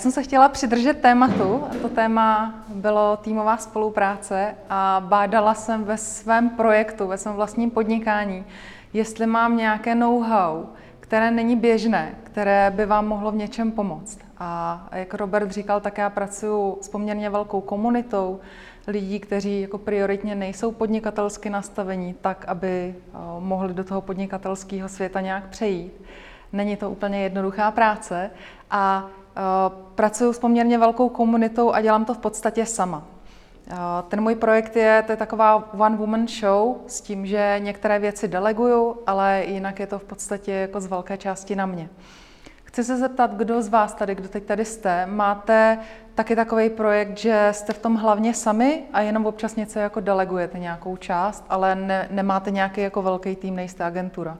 Jsem se chtěla přidržet tématu. A to téma bylo týmová spolupráce a bádala jsem ve svém projektu, ve svém vlastním podnikání, jestli mám nějaké know-how, které není běžné, které by vám mohlo v něčem pomoct. A jak Robert říkal, tak já pracuji s poměrně velkou komunitou lidí, kteří jako prioritně nejsou podnikatelsky nastavení, tak, aby eh, mohli do toho podnikatelského světa nějak přejít. Není to úplně jednoduchá práce a pracuji s poměrně velkou komunitou a dělám to v podstatě sama. Uh, ten můj projekt je, to je taková one woman show s tím, že některé věci deleguju, ale jinak je to v podstatě jako z velké části na mě. Chci se zeptat, kdo z vás tady, kdo teď tady jste, máte taky takový projekt, že jste v tom hlavně sami a jenom občas něco jako delegujete nějakou část, ale ne, nemáte nějaký jako velký tým, nejste agentura.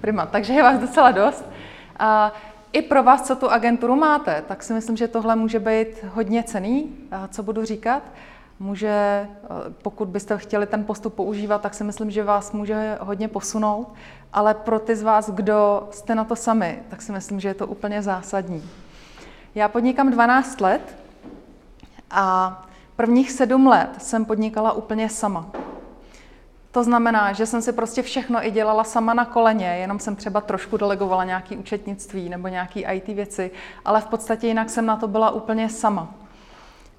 Prima, takže je vás docela dost. I pro vás, co tu agenturu máte, tak si myslím, že tohle může být hodně cený, co budu říkat. Může, eh, pokud byste chtěli ten postup používat, tak si myslím, že vás může hodně posunout, ale pro ty z vás, kdo jste na to sami, tak si myslím, že je to úplně zásadní. Já podnikám 12 let a prvních sedm let jsem podnikala úplně sama. To znamená, že jsem si prostě všechno i dělala sama na koleně, jenom jsem třeba trošku delegovala nějaký účetnictví nebo nějaký IT věci, ale v podstatě jinak jsem na to byla úplně sama.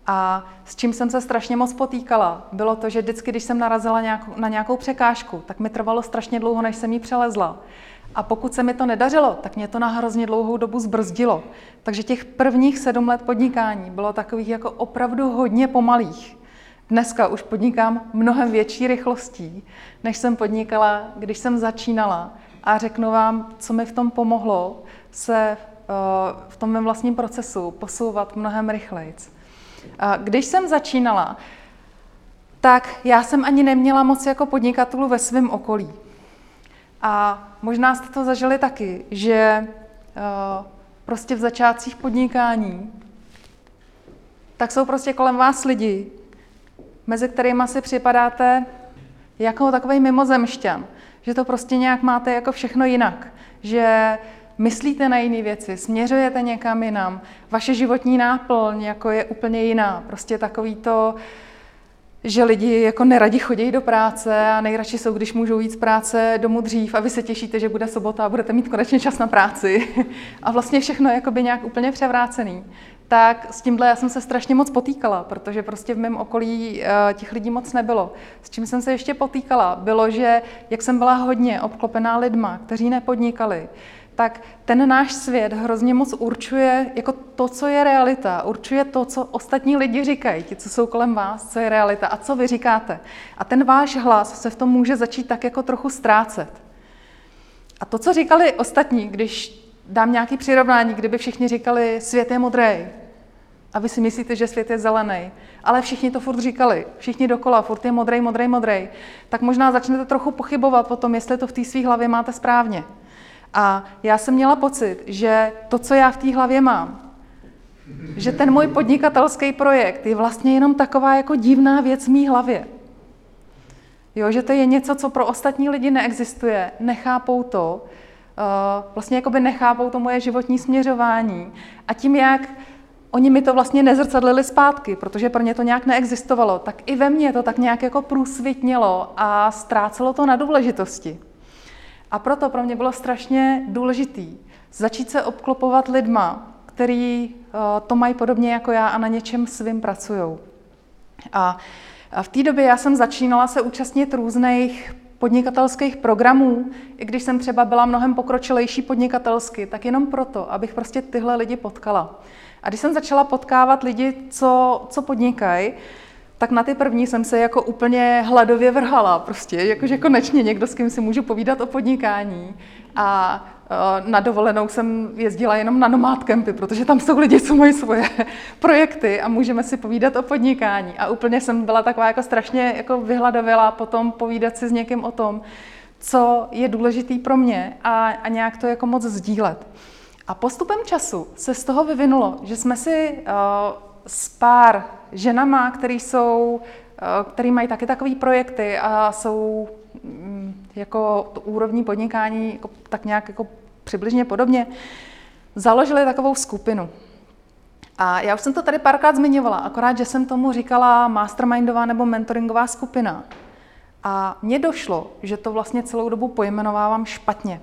A s čím jsem se strašně moc potýkala, bylo to, že vždycky, když jsem narazila nějakou, na nějakou překážku, tak mi trvalo strašně dlouho, než jsem ji přelezla. A pokud se mi to nedařilo, tak mě to na hrozně dlouhou dobu zbrzdilo. Takže těch prvních sedm let podnikání bylo takových jako opravdu hodně pomalých. Dneska už podnikám mnohem větší rychlostí, než jsem podnikala, když jsem začínala. A řeknu vám, co mi v tom pomohlo se eh, v tom mém vlastním procesu posouvat mnohem rychleji. Když jsem začínala, tak já jsem ani neměla moc jako podnikatelů ve svém okolí. A možná jste to zažili taky, že eh, prostě v začátcích podnikání tak jsou prostě kolem vás lidi, mezi kterými si připadáte jako takový mimozemšťan, že to prostě nějak máte jako všechno jinak, že myslíte na jiné věci, směřujete někam jinam, vaše životní náplň jako je úplně jiná, prostě takový to, že lidi jako neradi chodí do práce a nejradši jsou, když můžou jít z práce domů dřív a vy se těšíte, že bude sobota a budete mít konečně čas na práci. A vlastně všechno je by nějak úplně převrácený tak s tímhle já jsem se strašně moc potýkala, protože prostě v mém okolí uh, těch lidí moc nebylo. S čím jsem se ještě potýkala, bylo, že jak jsem byla hodně obklopená lidma, kteří nepodnikali, tak ten náš svět hrozně moc určuje jako to, co je realita, určuje to, co ostatní lidi říkají, ti, co jsou kolem vás, co je realita a co vy říkáte. A ten váš hlas se v tom může začít tak jako trochu ztrácet. A to, co říkali ostatní, když dám nějaký přirovnání, kdyby všichni říkali, svět je modrý. A vy si myslíte, že svět je zelený. Ale všichni to furt říkali. Všichni dokola, furt je modrý, modrý, modrý. Tak možná začnete trochu pochybovat o tom, jestli to v té své hlavě máte správně. A já jsem měla pocit, že to, co já v té hlavě mám, že ten můj podnikatelský projekt je vlastně jenom taková jako divná věc v mý hlavě. Jo, že to je něco, co pro ostatní lidi neexistuje, nechápou to, vlastně jakoby nechápou to moje životní směřování. A tím, jak oni mi to vlastně nezrcadlili zpátky, protože pro ně to nějak neexistovalo, tak i ve mně to tak nějak jako průsvitnělo a ztrácelo to na důležitosti. A proto pro mě bylo strašně důležitý začít se obklopovat lidma, který uh, to mají podobně jako já a na něčem svým pracují. A v té době já jsem začínala se účastnit různých podnikatelských programů, i když jsem třeba byla mnohem pokročilejší podnikatelsky, tak jenom proto, abych prostě tyhle lidi potkala. A když jsem začala potkávat lidi, co, co podnikají, tak na ty první jsem se jako úplně hladově vrhala prostě, jakože konečně někdo, s kým si můžu povídat o podnikání. A na dovolenou jsem jezdila jenom na nomádkempy, protože tam jsou lidi, co mají svoje projekty a můžeme si povídat o podnikání. A úplně jsem byla taková jako strašně jako vyhladověla potom povídat si s někým o tom, co je důležitý pro mě a, a nějak to jako moc sdílet. A postupem času se z toho vyvinulo, že jsme si uh, s pár ženama, který jsou, uh, který mají taky takové projekty a jsou jako to úrovní podnikání jako, tak nějak jako přibližně podobně, založili takovou skupinu. A já už jsem to tady párkrát zmiňovala, akorát, že jsem tomu říkala mastermindová nebo mentoringová skupina. A mně došlo, že to vlastně celou dobu pojmenovávám špatně.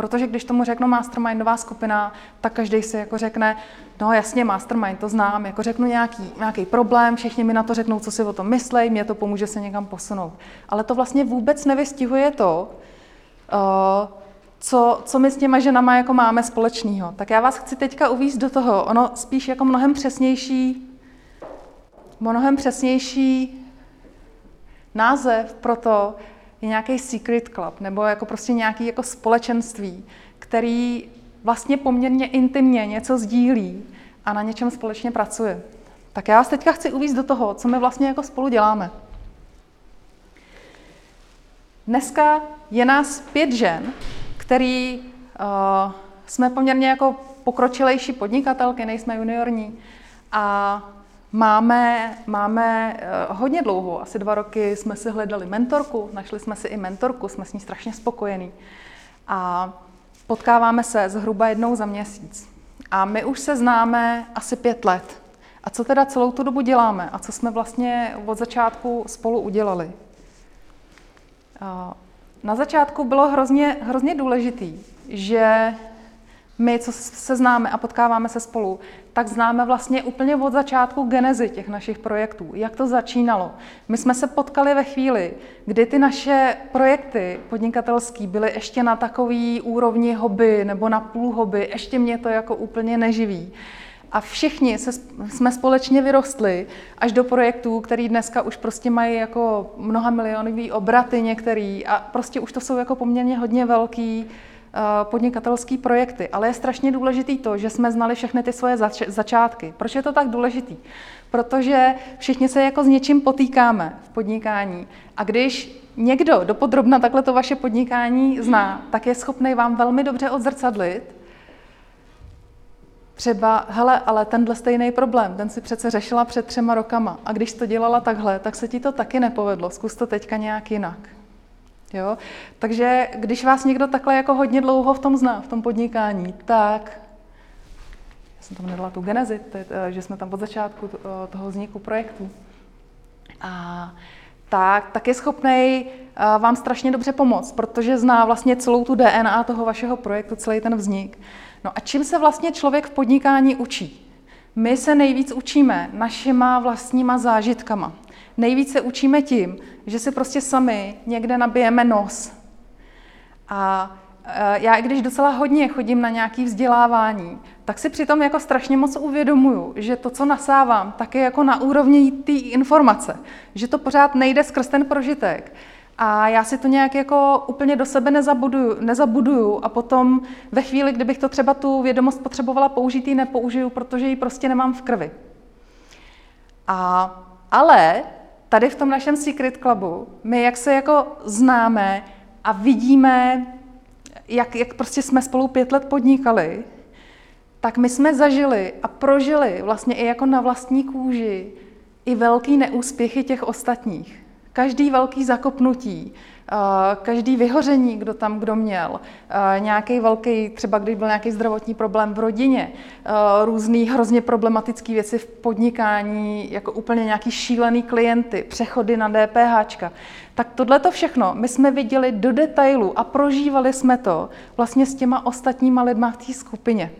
Protože když tomu řeknu mastermindová skupina, tak každý si jako řekne, no jasně, mastermind, to znám, jako řeknu nějaký, nějaký problém, všichni mi na to řeknou, co si o tom myslej, mě to pomůže se někam posunout. Ale to vlastně vůbec nevystihuje to, uh, co, co my s těma ženama jako máme společného. Tak já vás chci teďka uvízt do toho, ono spíš jako mnohem přesnější, mnohem přesnější název pro to je nějaký secret club, nebo jako prostě nějaký jako společenství, který vlastně poměrně intimně něco sdílí a na něčem společně pracuje. Tak já vás teďka chci uvíct do toho, co my vlastně jako spolu děláme. Dneska je nás pět žen, který uh, jsme poměrně jako pokročilejší podnikatelky, nejsme juniorní a máme, máme uh, hodně dlouho, asi dva roky jsme si hledali mentorku, našli jsme si i mentorku, jsme s ní strašně spokojení a potkáváme se zhruba jednou za měsíc. A my už se známe asi pět let. A co teda celou tu dobu děláme a co jsme vlastně od začátku spolu udělali? Uh, na začátku bylo hrozně, hrozně důležitý, že my, co se známe a potkáváme se spolu, tak známe vlastně úplně od začátku genezi těch našich projektů, jak to začínalo. My jsme se potkali ve chvíli, kdy ty naše projekty podnikatelský byly ještě na takový úrovni hobby nebo na půl hobby, ještě mě to jako úplně neživí. A všichni se, jsme společně vyrostli až do projektů, který dneska už prostě mají jako mnoha milionový obraty některý a prostě už to jsou jako poměrně hodně velký uh, podnikatelský projekty. Ale je strašně důležitý to, že jsme znali všechny ty svoje zač- začátky. Proč je to tak důležitý? Protože všichni se jako s něčím potýkáme v podnikání. A když někdo dopodrobna takhle to vaše podnikání zná, tak je schopný vám velmi dobře odzrcadlit, Třeba, hele, ale tenhle stejný problém, ten si přece řešila před třema rokama a když to dělala takhle, tak se ti to taky nepovedlo, zkus to teďka nějak jinak. Jo? Takže když vás někdo takhle jako hodně dlouho v tom zná, v tom podnikání, tak já jsem tam nedala tu genezi, eh, že jsme tam od začátku eh, toho vzniku projektu. A tak, tak je schopný eh, vám strašně dobře pomoct, protože zná vlastně celou tu DNA toho vašeho projektu, celý ten vznik. No a čím se vlastně člověk v podnikání učí? My se nejvíc učíme našima vlastníma zážitkama. Nejvíc se učíme tím, že si prostě sami někde nabijeme nos. A e, já, i když docela hodně chodím na nějaké vzdělávání, tak si přitom jako strašně moc uvědomuju, že to, co nasávám, tak je jako na úrovni té informace. Že to pořád nejde skrz ten prožitek. A já si to nějak jako úplně do sebe nezabuduju, nezabuduju a potom ve chvíli, kdybych to třeba tu vědomost potřebovala použít, ji nepoužiju, protože ji prostě nemám v krvi. A, ale tady v tom našem Secret Clubu, my jak se jako známe a vidíme, jak, jak prostě jsme spolu pět let podnikali, tak my jsme zažili a prožili vlastně i jako na vlastní kůži i velký neúspěchy těch ostatních. Každý velký zakopnutí, eh, každý vyhoření, kdo tam kdo měl, eh, nějaký velký, třeba když byl nějaký zdravotní problém v rodině, eh, různý hrozně problematické věci v podnikání, jako úplně nějaký šílený klienty, přechody na DPH, tak tohle to všechno my jsme viděli do detailu a prožívali jsme to vlastně s těma ostatníma lidma v té skupině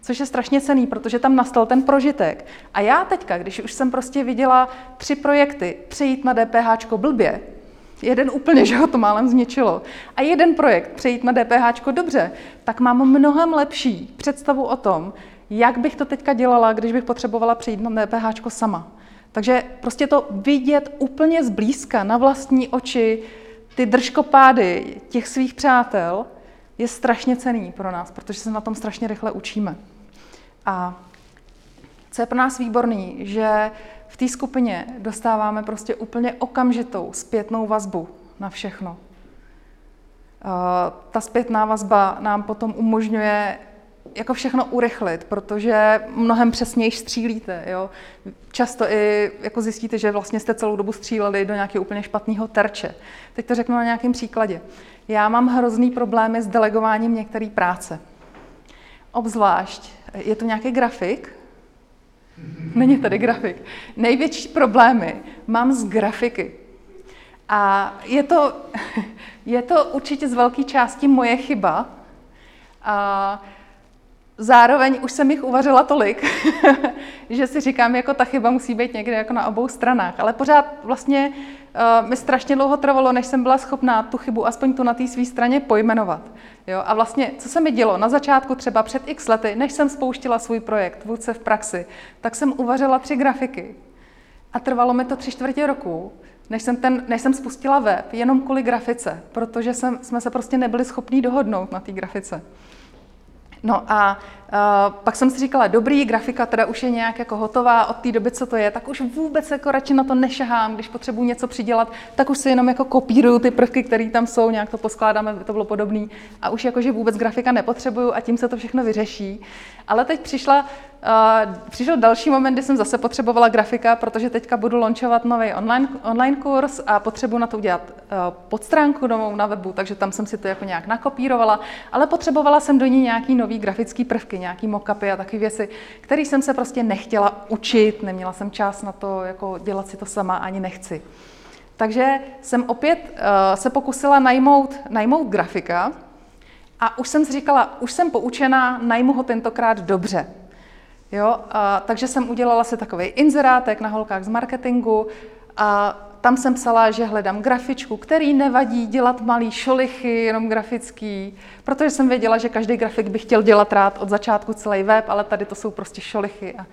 což je strašně cený, protože tam nastal ten prožitek. A já teďka, když už jsem prostě viděla tři projekty přejít na DPH blbě, jeden úplně, že ho to málem zničilo, a jeden projekt přejít na DPH dobře, tak mám mnohem lepší představu o tom, jak bych to teďka dělala, když bych potřebovala přejít na DPH sama. Takže prostě to vidět úplně zblízka, na vlastní oči, ty držkopády těch svých přátel, je strašně cený pro nás, protože se na tom strašně rychle učíme. A co je pro nás výborný, že v té skupině dostáváme prostě úplně okamžitou zpětnou vazbu na všechno. Ta zpětná vazba nám potom umožňuje jako všechno urychlit, protože mnohem přesněji střílíte. Jo? Často i jako zjistíte, že vlastně jste celou dobu stříleli do nějakého úplně špatného terče. Teď to řeknu na nějakém příkladě. Já mám hrozný problémy s delegováním některé práce. obzvlášť, je to nějaký grafik, není tady grafik, největší problémy mám s grafiky. A je to, je to určitě z velké části moje chyba. A zároveň už jsem jich uvařila tolik, že si říkám, jako ta chyba musí být někde jako na obou stranách. Ale pořád vlastně uh, mi strašně dlouho trvalo, než jsem byla schopná tu chybu aspoň tu na té své straně pojmenovat. Jo? A vlastně, co se mi dělo na začátku, třeba před x lety, než jsem spouštila svůj projekt Vůdce v praxi, tak jsem uvařila tři grafiky. A trvalo mi to tři čtvrtě roku, než jsem, ten, než jsem spustila web, jenom kvůli grafice, protože jsem, jsme se prostě nebyli schopní dohodnout na té grafice. No a pak jsem si říkala, dobrý, grafika teda už je nějak jako hotová od té doby, co to je, tak už vůbec jako radši na to nešahám, když potřebuji něco přidělat, tak už si jenom jako kopíruju ty prvky, které tam jsou, nějak to poskládáme, aby to bylo podobné a už jakože vůbec grafika nepotřebuju a tím se to všechno vyřeší. Ale teď přišla Uh, přišel další moment, kdy jsem zase potřebovala grafika, protože teďka budu launchovat nový online, online kurz a potřebuji na to udělat uh, podstránku domů na webu, takže tam jsem si to jako nějak nakopírovala, ale potřebovala jsem do ní nějaký nový grafický prvky, nějaký mockupy a takové věci, které jsem se prostě nechtěla učit, neměla jsem čas na to, jako dělat si to sama, ani nechci. Takže jsem opět uh, se pokusila najmout, najmout grafika a už jsem si říkala, už jsem poučená, najmu ho tentokrát dobře. Jo, a, takže jsem udělala si takový inzerátek na holkách z marketingu a tam jsem psala, že hledám grafičku, který nevadí dělat malý šolichy, jenom grafický, protože jsem věděla, že každý grafik by chtěl dělat rád od začátku celý web, ale tady to jsou prostě šolichy. A,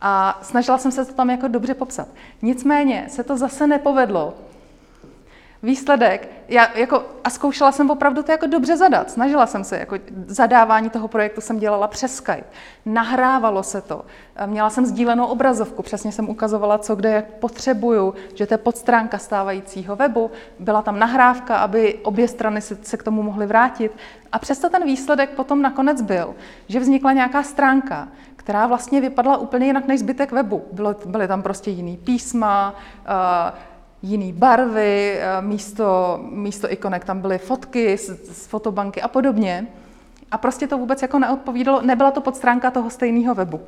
a snažila jsem se to tam jako dobře popsat. Nicméně se to zase nepovedlo, výsledek, já jako, a zkoušela jsem opravdu to jako dobře zadat, snažila jsem se, jako zadávání toho projektu jsem dělala přes Skype, nahrávalo se to, měla jsem sdílenou obrazovku, přesně jsem ukazovala, co kde jak potřebuju, že to je podstránka stávajícího webu, byla tam nahrávka, aby obě strany se, se k tomu mohly vrátit. A přesto ten výsledek potom nakonec byl, že vznikla nějaká stránka, která vlastně vypadala úplně jinak než zbytek webu. Bylo, byly tam prostě jiný písma, uh, jiné barvy, eh, místo, místo ikonek tam byly fotky z, z fotobanky a podobně. A prostě to vůbec jako neodpovídalo, nebyla to podstránka toho stejného webu.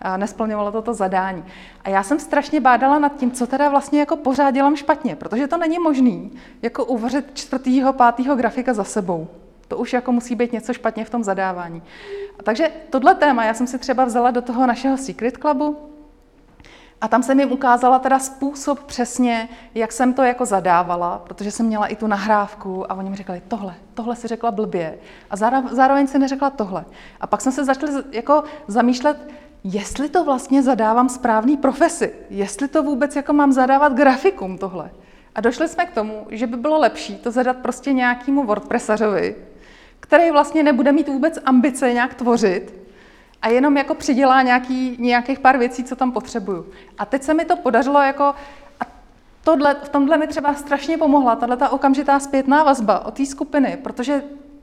A nesplňovalo to to zadání. A já jsem strašně bádala nad tím, co teda vlastně jako pořád dělám špatně, protože to není možný jako uvařit čtvrtýho, pátýho grafika za sebou. To už jako musí být něco špatně v tom zadávání. A takže tohle téma já jsem si třeba vzala do toho našeho Secret Clubu, a tam jsem jim ukázala teda způsob přesně, jak jsem to jako zadávala, protože jsem měla i tu nahrávku a oni mi řekli, tohle, tohle si řekla blbě. A zároveň si neřekla tohle. A pak jsem se začala jako zamýšlet, jestli to vlastně zadávám správný profesi, jestli to vůbec jako mám zadávat grafikum tohle. A došli jsme k tomu, že by bylo lepší to zadat prostě nějakému WordPressařovi, který vlastně nebude mít vůbec ambice nějak tvořit, a jenom jako přidělá nějaký, nějakých pár věcí, co tam potřebuju. A teď se mi to podařilo jako, a tohle, v tomhle mi třeba strašně pomohla, tahle ta okamžitá zpětná vazba od té skupiny, protože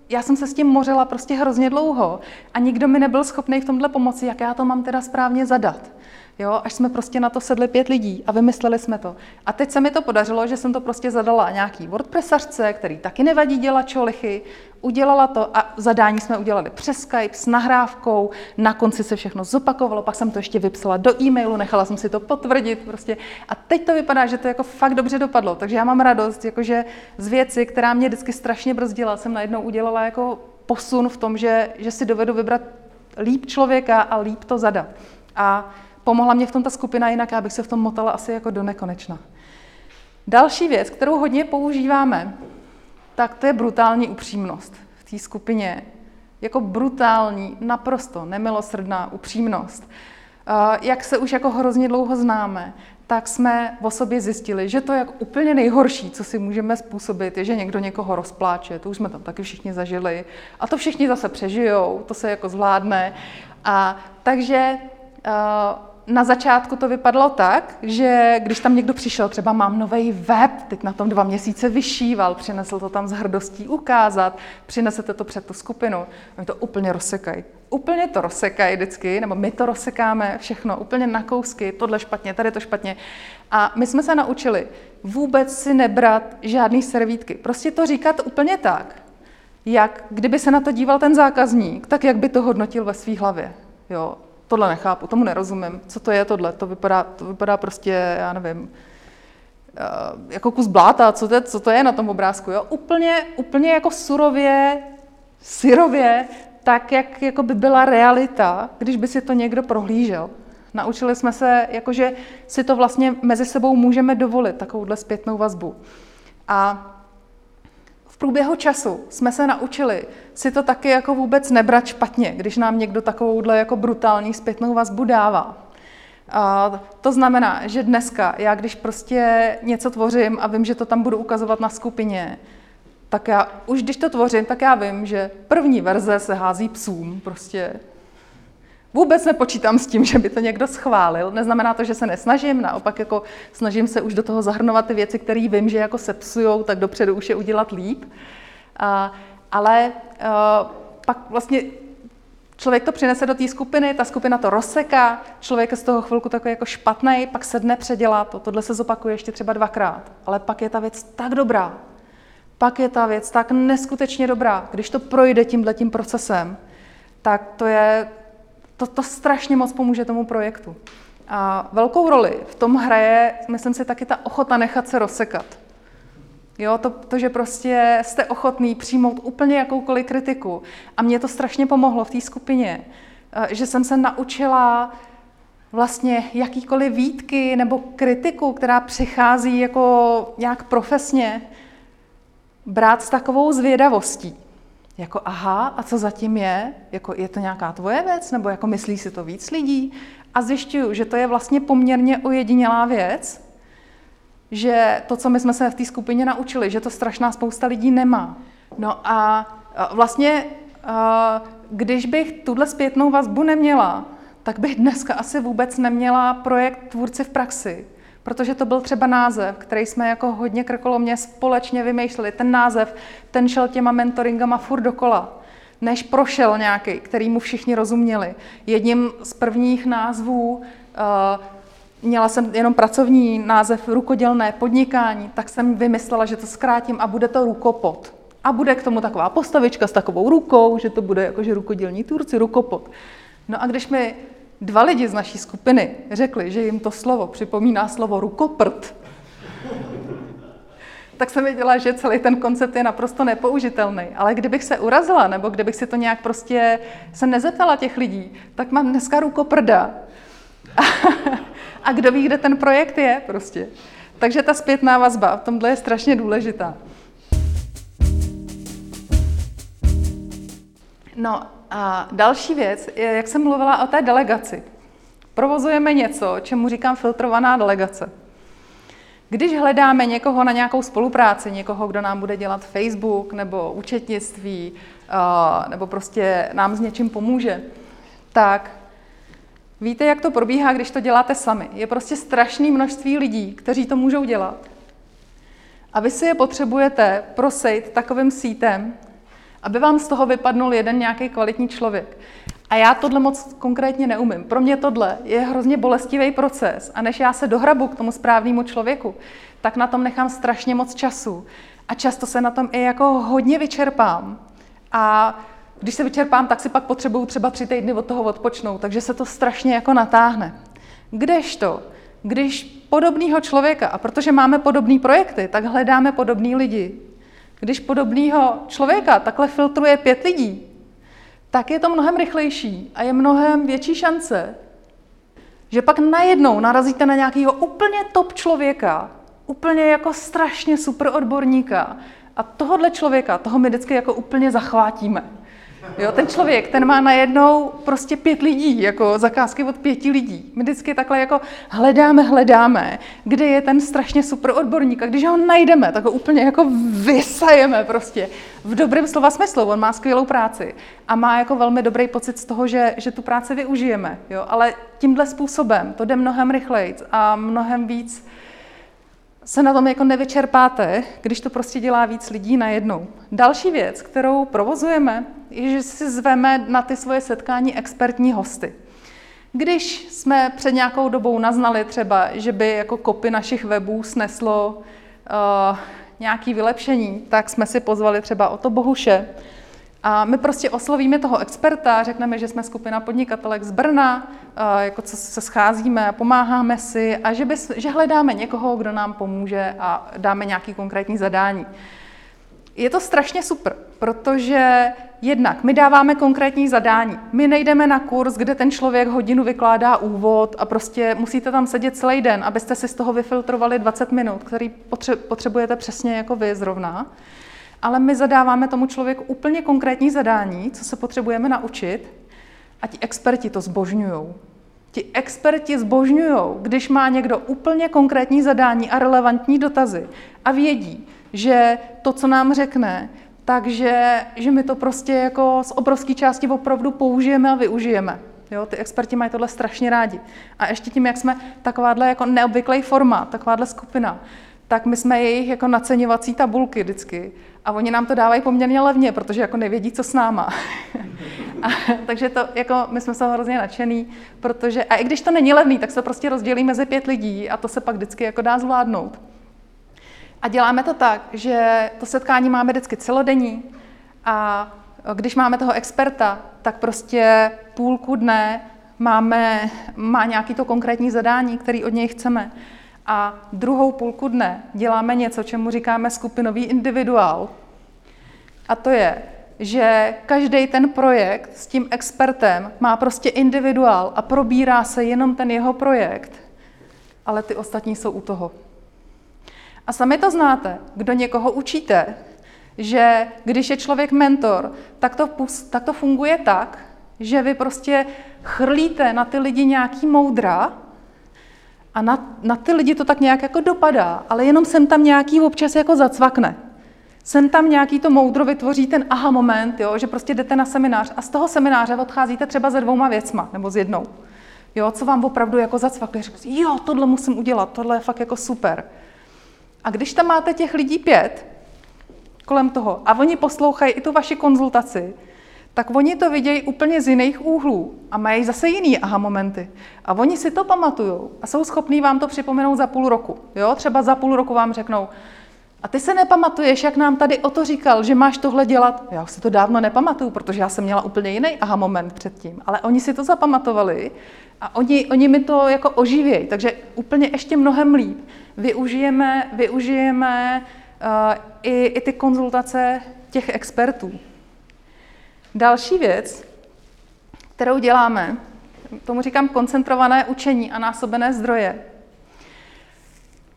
já jsem se s tím mořila prostě hrozně dlouho a nikdo mi nebyl schopný v tomhle pomoci, jak já to mám teda správně zadat. Jo, až jsme prostě na to sedli pět lidí a vymysleli jsme to. A teď se mi to podařilo, že jsem to prostě zadala nějaký WordPressařce, který taky nevadí dělat čolichy, udělala to a zadání jsme udělali přes Skype s nahrávkou, na konci se všechno zopakovalo, pak jsem to ještě vypsala do e-mailu, nechala jsem si to potvrdit prostě a teď to vypadá, že to jako fakt dobře dopadlo, takže já mám radost, jakože z věci, která mě vždycky strašně brzdila, jsem najednou udělala jako posun v tom, že, že si dovedu vybrat líp člověka a líp to zadat. A pomohla mě v tom ta skupina, jinak já bych se v tom motala asi jako do nekonečna. Další věc, kterou hodně používáme, tak to je brutální upřímnost v té skupině. Jako brutální, naprosto nemilosrdná upřímnost. Jak se už jako hrozně dlouho známe, tak jsme o sobě zjistili, že to je jak úplně nejhorší, co si můžeme způsobit, je, že někdo někoho rozpláče. To už jsme tam taky všichni zažili. A to všichni zase přežijou, to se jako zvládne. A takže uh, na začátku to vypadalo tak, že když tam někdo přišel, třeba mám nový web, teď na tom dva měsíce vyšíval, přinesl to tam s hrdostí ukázat, přinesete to před tu skupinu, oni to úplně rozsekají. Úplně to rozsekají vždycky, nebo my to rozsekáme všechno, úplně na kousky, tohle špatně, tady to špatně. A my jsme se naučili vůbec si nebrat žádný servítky. Prostě to říkat úplně tak, jak kdyby se na to díval ten zákazník, tak jak by to hodnotil ve své hlavě. Jo, tohle nechápu, tomu nerozumím. Co to je tohle? To vypadá, to vypadá prostě, já nevím, eh, jako kus bláta, co to, je, co to je na tom obrázku. Jo? Úplně, úplně jako surově, syrově, tak, jak jako by byla realita, když by si to někdo prohlížel. Naučili jsme se, jakože si to vlastně mezi sebou můžeme dovolit, takovouhle zpětnou vazbu. A v průběhu času jsme se naučili si to taky jako vůbec nebrat špatně, když nám někdo takovouhle jako brutální zpětnou vazbu dává. A to znamená, že dneska já, když prostě něco tvořím a vím, že to tam budu ukazovat na skupině, tak já už když to tvořím, tak já vím, že první verze se hází psům, prostě Vůbec nepočítám s tím, že by to někdo schválil. Neznamená to, že se nesnažím, naopak jako snažím se už do toho zahrnovat ty věci, které vím, že jako sepsujou, tak dopředu už je udělat líp. A, ale a, pak vlastně člověk to přinese do té skupiny, ta skupina to rozseká, člověk je z toho chvilku takový jako špatný, pak sedne, předělá to, tohle se zopakuje ještě třeba dvakrát, ale pak je ta věc tak dobrá, pak je ta věc tak neskutečně dobrá, když to projde tímhletím procesem, tak to je to, to strašně moc pomůže tomu projektu. A velkou roli v tom hraje, myslím si, taky ta ochota nechat se rozsekat. Jo, to, to, že prostě jste ochotný přijmout úplně jakoukoliv kritiku. A mě to strašně pomohlo v té skupině, eh, že jsem se naučila vlastně jakýkoliv výtky nebo kritiku, která přichází jako nějak profesně, brát s takovou zvědavostí. Jako aha, a co zatím je? Jako je to nějaká tvoje věc? Nebo jako myslí si to víc lidí? A zjišťuju, že to je vlastně poměrně ojedinělá věc, že to, co my jsme se v té skupině naučili, že to strašná spousta lidí nemá. No a vlastně, když bych tuhle zpětnou vazbu neměla, tak bych dneska asi vůbec neměla projekt Tvůrci v praxi, protože to byl třeba název, který jsme jako hodně krkolomně společně vymýšleli. Ten název, ten šel těma mentoringama furt dokola, než prošel nějaký, který mu všichni rozuměli. Jedním z prvních názvů měla jsem jenom pracovní název rukodělné podnikání, tak jsem vymyslela, že to zkrátím a bude to rukopot. A bude k tomu taková postavička s takovou rukou, že to bude jakože rukodělní turci, rukopot. No a když mi dva lidi z naší skupiny řekli, že jim to slovo připomíná slovo rukoprt, tak jsem věděla, že celý ten koncept je naprosto nepoužitelný. Ale kdybych se urazila, nebo kdybych si to nějak prostě se nezeptala těch lidí, tak mám dneska rukoprda. A, kdo ví, kde ten projekt je prostě. Takže ta zpětná vazba v tomhle je strašně důležitá. No a další věc je, jak jsem mluvila o té delegaci. Provozujeme něco, čemu říkám filtrovaná delegace. Když hledáme někoho na nějakou spolupráci, někoho, kdo nám bude dělat Facebook nebo účetnictví, nebo prostě nám s něčím pomůže, tak víte, jak to probíhá, když to děláte sami. Je prostě strašné množství lidí, kteří to můžou dělat. A vy si je potřebujete prosejt takovým sítem, aby vám z toho vypadnul jeden nějaký kvalitní člověk. A já tohle moc konkrétně neumím. Pro mě tohle je hrozně bolestivý proces a než já se dohrabu k tomu správnému člověku, tak na tom nechám strašně moc času. A často se na tom i jako hodně vyčerpám. A když se vyčerpám, tak si pak potřebuju třeba tři týdny od toho odpočnout, takže se to strašně jako natáhne. Kdežto, když podobného člověka, a protože máme podobné projekty, tak hledáme podobný lidi, když podobného člověka takhle filtruje pět lidí, tak je to mnohem rychlejší a je mnohem větší šance, že pak najednou narazíte na nějakého úplně top člověka, úplně jako strašně super odborníka a tohohle člověka, toho my vždycky jako úplně zachvátíme. Jo, ten člověk, ten má najednou prostě pět lidí, jako zakázky od pěti lidí. My vždycky takhle jako hledáme, hledáme, kde je ten strašně super odborník a když ho najdeme, tak ho úplně jako vysajeme prostě. V dobrém slova smyslu, on má skvělou práci a má jako velmi dobrý pocit z toho, že, že tu práci využijeme. Jo? Ale tímhle způsobem to jde mnohem rychleji a mnohem víc se na tom jako nevyčerpáte, když to prostě dělá víc lidí najednou. Další věc, kterou provozujeme, je, že si zveme na ty svoje setkání expertní hosty. Když jsme před nějakou dobou naznali třeba, že by jako kopy našich webů sneslo uh, nějaký vylepšení, tak jsme si pozvali třeba o to Bohuše. A my prostě oslovíme toho experta, řekneme, že jsme skupina podnikatelek z Brna, jako co se scházíme, pomáháme si a že, bys, že hledáme někoho, kdo nám pomůže a dáme nějaký konkrétní zadání. Je to strašně super, protože jednak my dáváme konkrétní zadání. My nejdeme na kurz, kde ten člověk hodinu vykládá úvod a prostě musíte tam sedět celý den, abyste si z toho vyfiltrovali 20 minut, který potřebujete přesně jako vy zrovna. Ale my zadáváme tomu člověku úplně konkrétní zadání, co se potřebujeme naučit a ti experti to zbožňují. Ti experti zbožňují, když má někdo úplně konkrétní zadání a relevantní dotazy a vědí, že to, co nám řekne, takže že my to prostě jako z obrovské části opravdu použijeme a využijeme. Jo, ty experti mají tohle strašně rádi. A ještě tím, jak jsme takováhle jako neobvyklý forma, takováhle skupina, tak my jsme jejich jako naceňovací tabulky vždycky. A oni nám to dávají poměrně levně, protože jako nevědí, co s náma. a, takže to, jako my jsme se hrozně nadšený, protože, a i když to není levný, tak se prostě rozdělí mezi pět lidí a to se pak vždycky jako dá zvládnout. A děláme to tak, že to setkání máme vždycky celodenní a když máme toho experta, tak prostě půlku dne máme, má nějaký to konkrétní zadání, který od něj chceme. A druhou půlku dne děláme něco, čemu říkáme skupinový individuál. A to je, že každý ten projekt s tím expertem má prostě individuál a probírá se jenom ten jeho projekt, ale ty ostatní jsou u toho. A sami to znáte, kdo někoho učíte, že když je člověk mentor, tak to, tak to funguje tak, že vy prostě chrlíte na ty lidi nějaký moudra a na, na ty lidi to tak nějak jako dopadá, ale jenom sem tam nějaký občas jako zacvakne. Sem tam nějaký to moudro vytvoří ten aha moment, jo, že prostě jdete na seminář a z toho semináře odcházíte třeba se dvouma věcma nebo s jednou. Jo, co vám opravdu jako zacvakne, řekl jo, tohle musím udělat, tohle je fakt jako super. A když tam máte těch lidí pět kolem toho a oni poslouchají i tu vaši konzultaci, tak oni to vidějí úplně z jiných úhlů a mají zase jiný aha momenty. A oni si to pamatují a jsou schopní vám to připomenout za půl roku. Jo? Třeba za půl roku vám řeknou, a ty se nepamatuješ, jak nám tady o to říkal, že máš tohle dělat? Já už si to dávno nepamatuju, protože já jsem měla úplně jiný aha moment předtím. Ale oni si to zapamatovali a oni, oni mi to jako oživějí. Takže úplně ještě mnohem líp využijeme, využijeme uh, i, i ty konzultace těch expertů. Další věc, kterou děláme, tomu říkám koncentrované učení a násobené zdroje.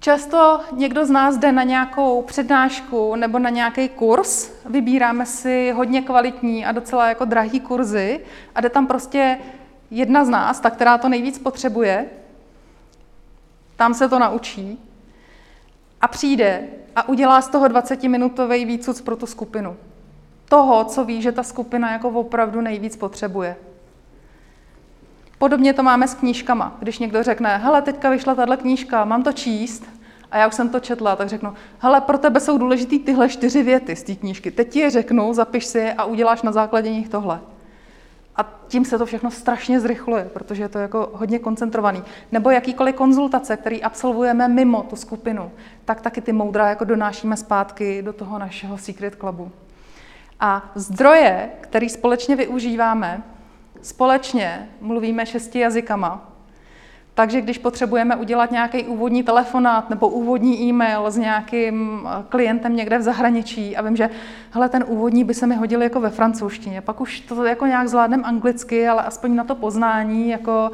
Často někdo z nás jde na nějakou přednášku nebo na nějaký kurz, vybíráme si hodně kvalitní a docela jako drahý kurzy a jde tam prostě jedna z nás, ta, která to nejvíc potřebuje, tam se to naučí a přijde a udělá z toho 20-minutový výcud pro tu skupinu. Toho, co ví, že ta skupina jako opravdu nejvíc potřebuje. Podobně to máme s knížkama. Když někdo řekne, hele, teďka vyšla tahle knížka, mám to číst, a já už jsem to četla, tak řeknu, hele, pro tebe jsou důležitý tyhle čtyři věty z té knížky. Teď ti je řeknu, zapiš si je a uděláš na základě nich tohle. A tím se to všechno strašně zrychluje, protože je to jako hodně koncentrovaný. Nebo jakýkoliv konzultace, který absolvujeme mimo tu skupinu, tak taky ty moudra jako donášíme zpátky do toho našeho Secret Clubu. A zdroje, které společně využíváme, společně mluvíme šesti jazykama, takže když potřebujeme udělat nějaký úvodní telefonát nebo úvodní e-mail s nějakým eh, klientem někde v zahraničí a vím, že hele, ten úvodní by se mi hodil jako ve francouzštině, pak už to jako nějak zvládnem anglicky, ale aspoň na to poznání, jako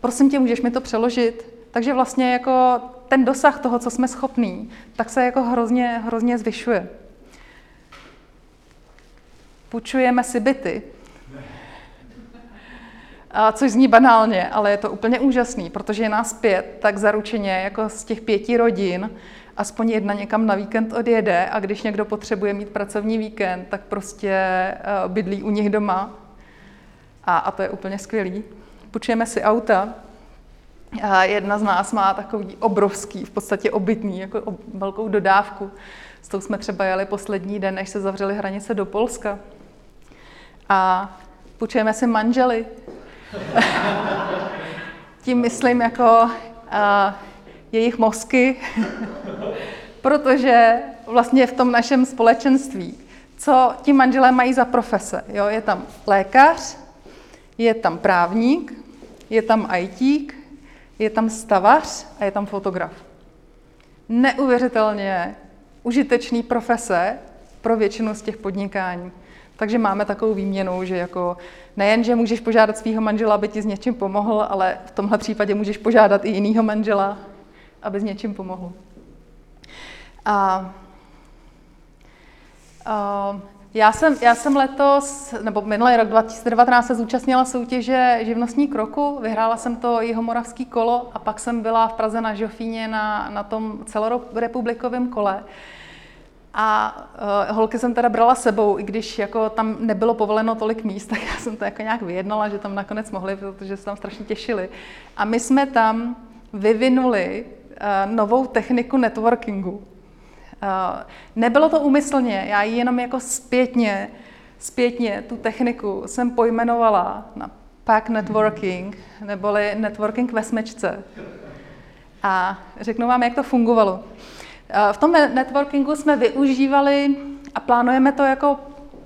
prosím tě, můžeš mi to přeložit? Takže vlastně jako ten dosah toho, co jsme schopní, tak se jako hrozně, hrozně zvyšuje. Půjčujeme si byty, což zní banálně, ale je to úplně úžasný, protože je nás pět, tak zaručeně jako z těch pěti rodin aspoň jedna někam na víkend odjede a když někdo potřebuje mít pracovní víkend, tak prostě eh, bydlí u nich doma a, a to je úplně skvělý. Půjčujeme si auta, a jedna z nás má takový obrovský, v podstatě obytný, jako velkou dodávku. S tou jsme třeba jeli poslední den, než se zavřely hranice do Polska. A půjčujeme si manžely, tím myslím jako uh, jejich mozky, protože vlastně v tom našem společenství, co ti manželé mají za profese. Jo? Je tam lékař, je tam právník, je tam ITík, je tam stavař a je tam fotograf. Neuvěřitelně užitečný profese pro většinu z těch podnikání. Takže máme takovou výměnu, že jako nejen, že můžeš požádat svého manžela, aby ti s něčím pomohl, ale v tomhle případě můžeš požádat i jiného manžela, aby s něčím pomohl. A, a já jsem, já jsem letos, nebo minulý rok 2019 se zúčastnila soutěže Živnostní kroku, vyhrála jsem to Jihomoravský kolo a pak jsem byla v Praze na Žofíně na, na tom celorepublikovém kole. A uh, holky jsem teda brala sebou, i když jako tam nebylo povoleno tolik míst, tak já jsem to jako nějak vyjednala, že tam nakonec mohli, protože se tam strašně těšili. A my jsme tam vyvinuli uh, novou techniku networkingu. Uh, nebylo to úmyslně, já ji jenom jako zpětně, zpětně tu techniku jsem pojmenovala na pack networking, neboli networking ve smečce. A řeknu vám, jak to fungovalo. Eh, v tom networkingu jsme využívali a plánujeme to jako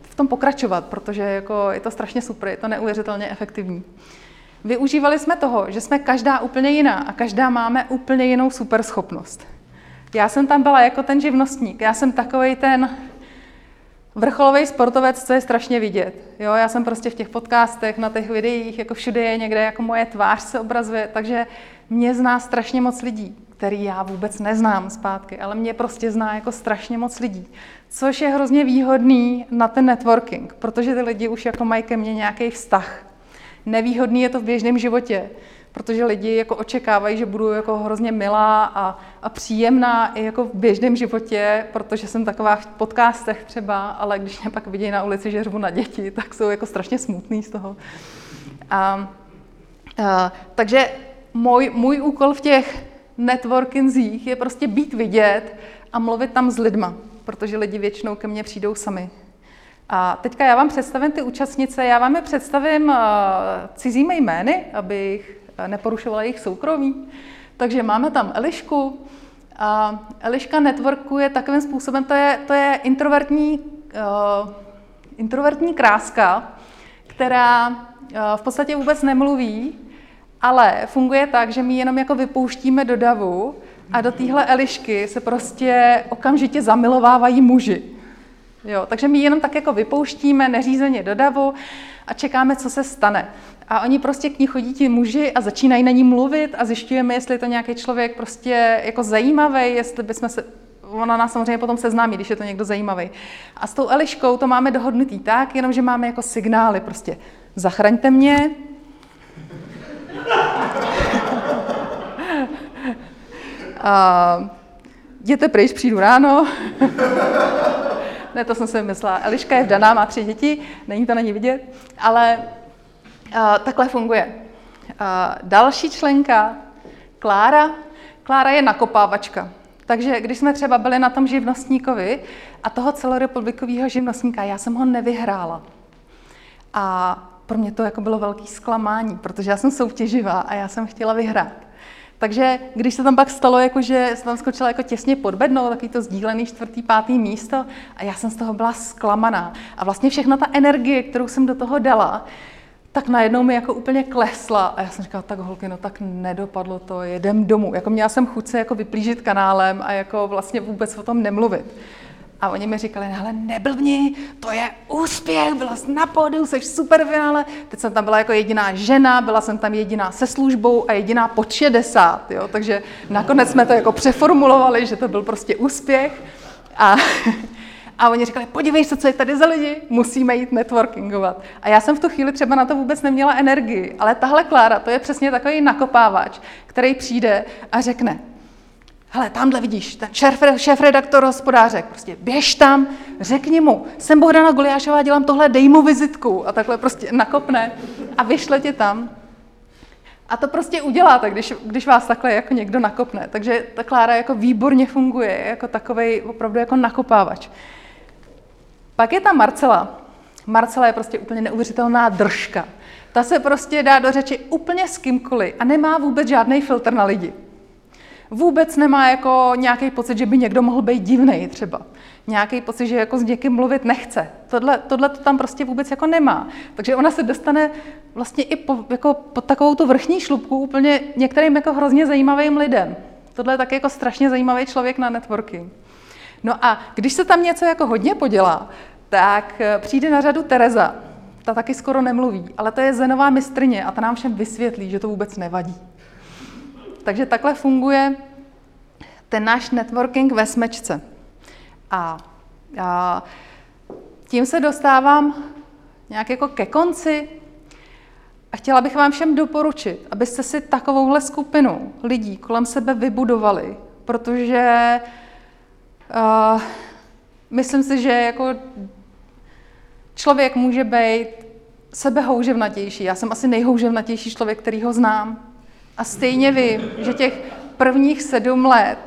v tom pokračovat, protože jako je to strašně super, je to neuvěřitelně efektivní. Využívali jsme toho, že jsme každá úplně jiná a každá máme úplně jinou super schopnost. Já jsem tam byla jako ten živnostník, já jsem takový ten vrcholový sportovec, co je strašně vidět. Jo, já jsem prostě v těch podcastech, na těch videích, jako všude je někde, jako moje tvář se obrazuje, takže mě zná strašně moc lidí který já vůbec neznám zpátky, ale mě prostě zná jako strašně moc lidí. Což je hrozně výhodný na ten networking, protože ty lidi už jako mají ke mně nějaký vztah. Nevýhodný je to v běžném životě, protože lidi jako očekávají, že budu jako hrozně milá a, a příjemná i jako v běžném životě, protože jsem taková v podcastech třeba, ale když mě pak vidí na ulici, že řvu na děti, tak jsou jako strašně smutný z toho. A, a, takže můj, můj úkol v těch networkingzích je prostě být vidět a mluvit tam s lidma, protože lidi většinou ke mně přijdou sami. A teďka já vám představím ty účastnice, já vám je představím uh, cizími jmény, abych uh, neporušovala jejich soukromí. Takže máme tam Elišku. A Eliška networkuje takovým způsobem, to je, to je introvertní, uh, introvertní kráska, která uh, v podstatě vůbec nemluví, ale funguje tak, že my jenom jako vypouštíme do davu a do téhle Elišky se prostě okamžitě zamilovávají muži. Jo, takže my jenom tak jako vypouštíme neřízeně do davu a čekáme, co se stane. A oni prostě k ní chodí ti muži a začínají na ní mluvit a zjišťujeme, jestli je to nějaký člověk prostě jako zajímavý, jestli bychom se ona nás samozřejmě potom seznámí, když je to někdo zajímavý. A s tou Eliškou to máme dohodnutý tak, jenom že máme jako signály prostě zachraňte mě, A jděte pryč, přijdu ráno. ne, to jsem si myslela. Eliška je vdaná, má tři děti, není to na ní vidět, ale a, takhle funguje. A, další členka, Klára. Klára je nakopávačka. Takže když jsme třeba byli na tom živnostníkovi a toho celorepublikového živnostníka, já jsem ho nevyhrála. A pro mě to jako bylo velký zklamání, protože já jsem soutěživá a já jsem chtěla vyhrát. Takže když se tam pak stalo, jako že se tam skočila jako těsně pod bednou, takový to sdílený čtvrtý, pátý místo a já jsem z toho byla zklamaná. A vlastně všechna ta energie, kterou jsem do toho dala, tak najednou mi jako úplně klesla a já jsem říkala, tak holky, no tak nedopadlo to, jedem domů. Jako měla jsem chuť se jako vyplížit kanálem a jako vlastně vůbec o tom nemluvit. A oni mi říkali, ale neblbni, to je úspěch, byla jsi na pódiu, jsi super finále. Teď jsem tam byla jako jediná žena, byla jsem tam jediná se službou a jediná pod 60, jo? takže nakonec jsme to jako přeformulovali, že to byl prostě úspěch. A, a oni říkali, podívej se, co je tady za lidi, musíme jít networkingovat. A já jsem v tu chvíli třeba na to vůbec neměla energii, ale tahle Klára, to je přesně takový nakopávač, který přijde a řekne, hele, tamhle vidíš, ten šéf, šéf redaktor hospodářek, prostě běž tam, řekni mu, jsem Bohdana Goliášová, dělám tohle, dej mu vizitku a takhle prostě nakopne a vyšle tě tam. A to prostě uděláte, když, když vás takhle jako někdo nakopne. Takže ta Klára jako výborně funguje, jako takový opravdu jako nakopávač. Pak je ta Marcela. Marcela je prostě úplně neuvěřitelná držka. Ta se prostě dá do řeči úplně s kýmkoliv a nemá vůbec žádný filtr na lidi. Vůbec nemá jako nějaký pocit, že by někdo mohl být divný třeba. Nějaký pocit, že jako s někým mluvit nechce. Tohle, tohle to tam prostě vůbec jako nemá. Takže ona se dostane vlastně i po, jako pod takovou tu vrchní šlubku úplně některým jako hrozně zajímavým lidem. Tohle je taky jako strašně zajímavý člověk na networking. No a když se tam něco jako hodně podělá, tak eh, přijde na řadu Tereza. Ta taky skoro nemluví, ale to je zenová mistrně a ta nám všem vysvětlí, že to vůbec nevadí. Takže takhle funguje ten náš networking ve smečce. A, a tím se dostávám nějak jako ke konci a chtěla bych vám všem doporučit, abyste si takovouhle skupinu lidí kolem sebe vybudovali, protože uh, myslím si, že jako člověk může být sebehouževnatější. Já jsem asi nejhouževnatější člověk, který ho znám. A stejně vím, že těch prvních sedm let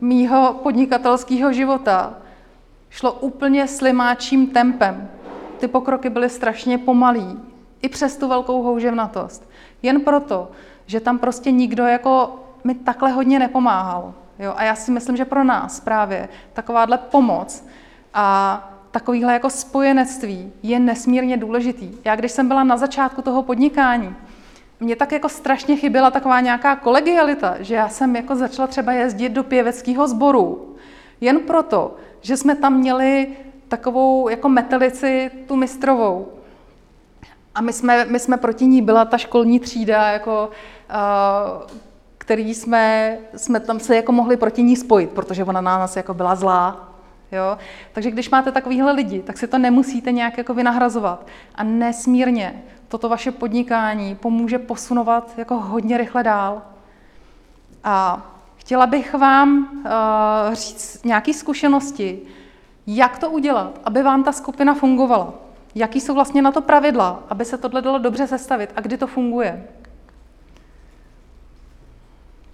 mýho podnikatelského života šlo úplně slimáčím tempem. Ty pokroky byly strašně pomalý, i přes tu velkou houževnatost. Jen proto, že tam prostě nikdo jako mi takhle hodně nepomáhal. Jo? A já si myslím, že pro nás právě takováhle pomoc a takovýhle jako spojenectví je nesmírně důležitý. Já když jsem byla na začátku toho podnikání, mě tak jako strašně chyběla taková nějaká kolegialita, že já jsem jako začala třeba jezdit do pěveckého sboru. Jen proto, že jsme tam měli takovou jako metelici, tu mistrovou. A my jsme, my jsme proti ní byla ta školní třída, jako, uh, který jsme, jsme tam se jako mohli proti ní spojit, protože ona na nás jako byla zlá. Jo? Takže když máte takovýhle lidi, tak si to nemusíte nějak jako vynahrazovat. A nesmírně toto vaše podnikání pomůže posunovat jako hodně rychle dál. A chtěla bych vám uh, říct nějaké zkušenosti, jak to udělat, aby vám ta skupina fungovala. Jaký jsou vlastně na to pravidla, aby se tohle dalo dobře sestavit a kdy to funguje.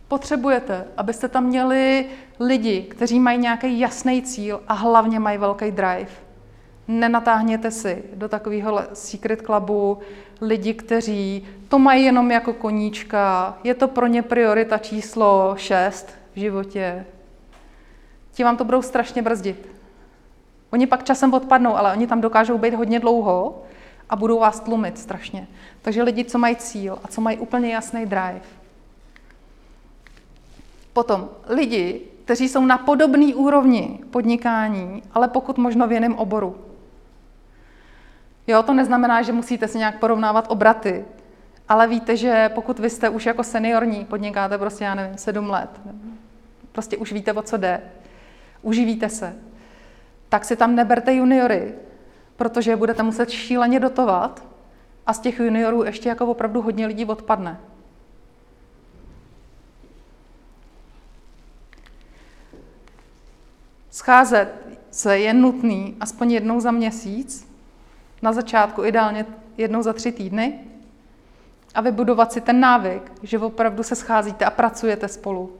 Potřebujete, abyste tam měli lidi, kteří mají nějaký jasný cíl a hlavně mají velký drive. Nenatáhněte si do takového secret clubu lidi, kteří to mají jenom jako koníčka, je to pro ně priorita číslo 6 v životě. Ti vám to budou strašně brzdit. Oni pak časem odpadnou, ale oni tam dokážou být hodně dlouho a budou vás tlumit strašně. Takže lidi, co mají cíl a co mají úplně jasný drive. Potom lidi, kteří jsou na podobné úrovni podnikání, ale pokud možno v jiném oboru. Jo, to neznamená, že musíte si nějak porovnávat obraty, ale víte, že pokud vy jste už jako seniorní, podnikáte prostě, já nevím, sedm let, prostě už víte, o co jde, uživíte se, tak si tam neberte juniory, protože budete muset šíleně dotovat a z těch juniorů ještě jako opravdu hodně lidí odpadne. Scházet se je nutný aspoň jednou za měsíc, na začátku ideálně jednou za tři týdny, a vybudovat si ten návyk, že opravdu se scházíte a pracujete spolu.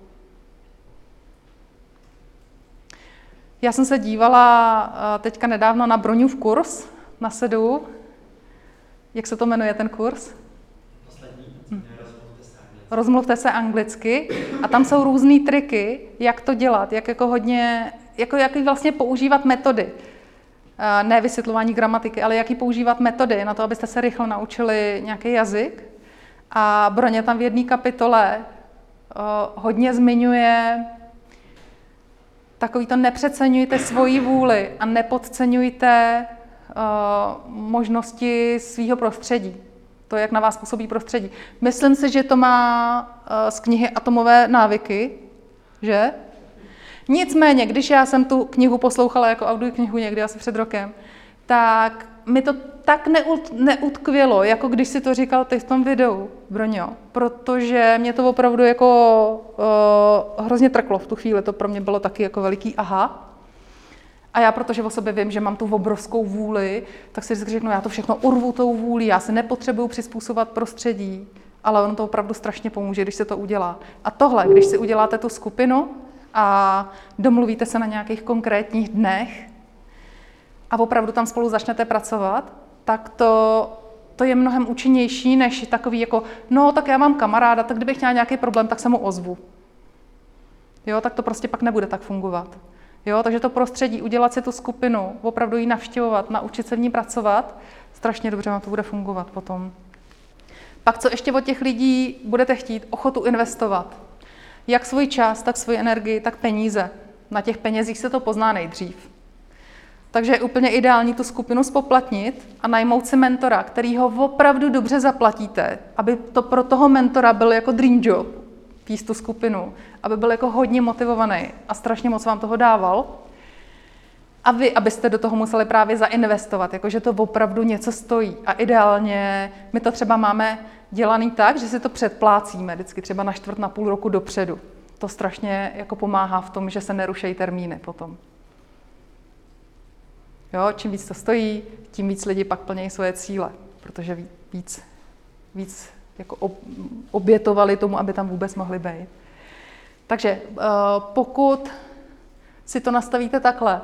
Já jsem se dívala eh, teďka nedávno na Broňův kurz na sedu. Jak se to jmenuje ten kurz? Hm. Rozmluvte se anglicky. A tam jsou různé triky, jak to dělat, jak jako hodně jako jaký vlastně používat metody. Eh, ne vysvětlování gramatiky, ale jaký používat metody na to, abyste se rychle naučili nějaký jazyk. A Broně tam v jedné kapitole eh, hodně zmiňuje takový to nepřeceňujte svoji vůli a nepodceňujte uh, možnosti svého prostředí. To, jak na vás působí prostředí. Myslím si, že to má z knihy Atomové návyky, že? Nicméně, když já jsem tu knihu poslouchala jako knihu někdy asi před rokem, tak mi to tak neut, neutkvělo, jako když si to říkal ty v tom videu, Broňo, protože mě to opravdu jako uh, hrozně trklo v tu chvíli, to pro mě bylo taky jako veliký aha. A já, protože o sobě vím, že mám tu obrovskou vůli, tak si vždycky řeknu, já to všechno urvu tou vůli, já se nepotřebuju přizpůsobovat prostředí, ale ono to opravdu strašně pomůže, když se to udělá. A tohle, když si uděláte tu skupinu, a domluvíte se na nějakých konkrétních dnech a opravdu tam spolu začnete pracovat, tak to, to je mnohem účinnější než takový jako, no tak já mám kamaráda, tak kdybych měla nějaký problém, tak se mu ozvu. jo, tak to prostě pak nebude tak fungovat. Jo, takže to prostředí, udělat si tu skupinu, opravdu ji navštěvovat, naučit se v ní pracovat, strašně dobře vám to bude fungovat potom. Pak co ještě od těch lidí budete chtít? Ochotu investovat. Jak svůj čas, tak svoji energii, tak peníze. Na těch penězích se to pozná nejdřív. Takže je úplně ideální tu skupinu spoplatnit a najmout si mentora, který ho opravdu dobře zaplatíte, aby to pro toho mentora byl jako dream job, píst tu skupinu, aby byl jako hodně motivovaný a strašně moc vám toho dával. A vy, abyste do toho museli právě zainvestovat, jakože to opravdu něco stojí. A ideálně my to třeba máme dělaný tak, že si to předplácíme vždycky třeba na čtvrt, na půl roku dopředu. To strašně jako pomáhá v tom, že se nerušejí termíny potom. Jo, čím víc to stojí, tím víc lidi pak plnějí svoje cíle, protože víc, víc jako obětovali tomu, aby tam vůbec mohli být. Takže eh, pokud si to nastavíte takhle,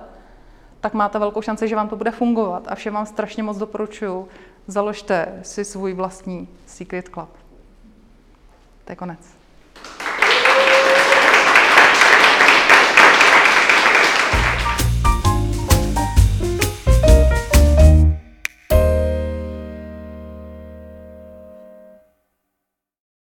tak máte velkou šanci, že vám to bude fungovat. A všem vám strašně moc doporučuji, založte si svůj vlastní Secret Club. To je konec.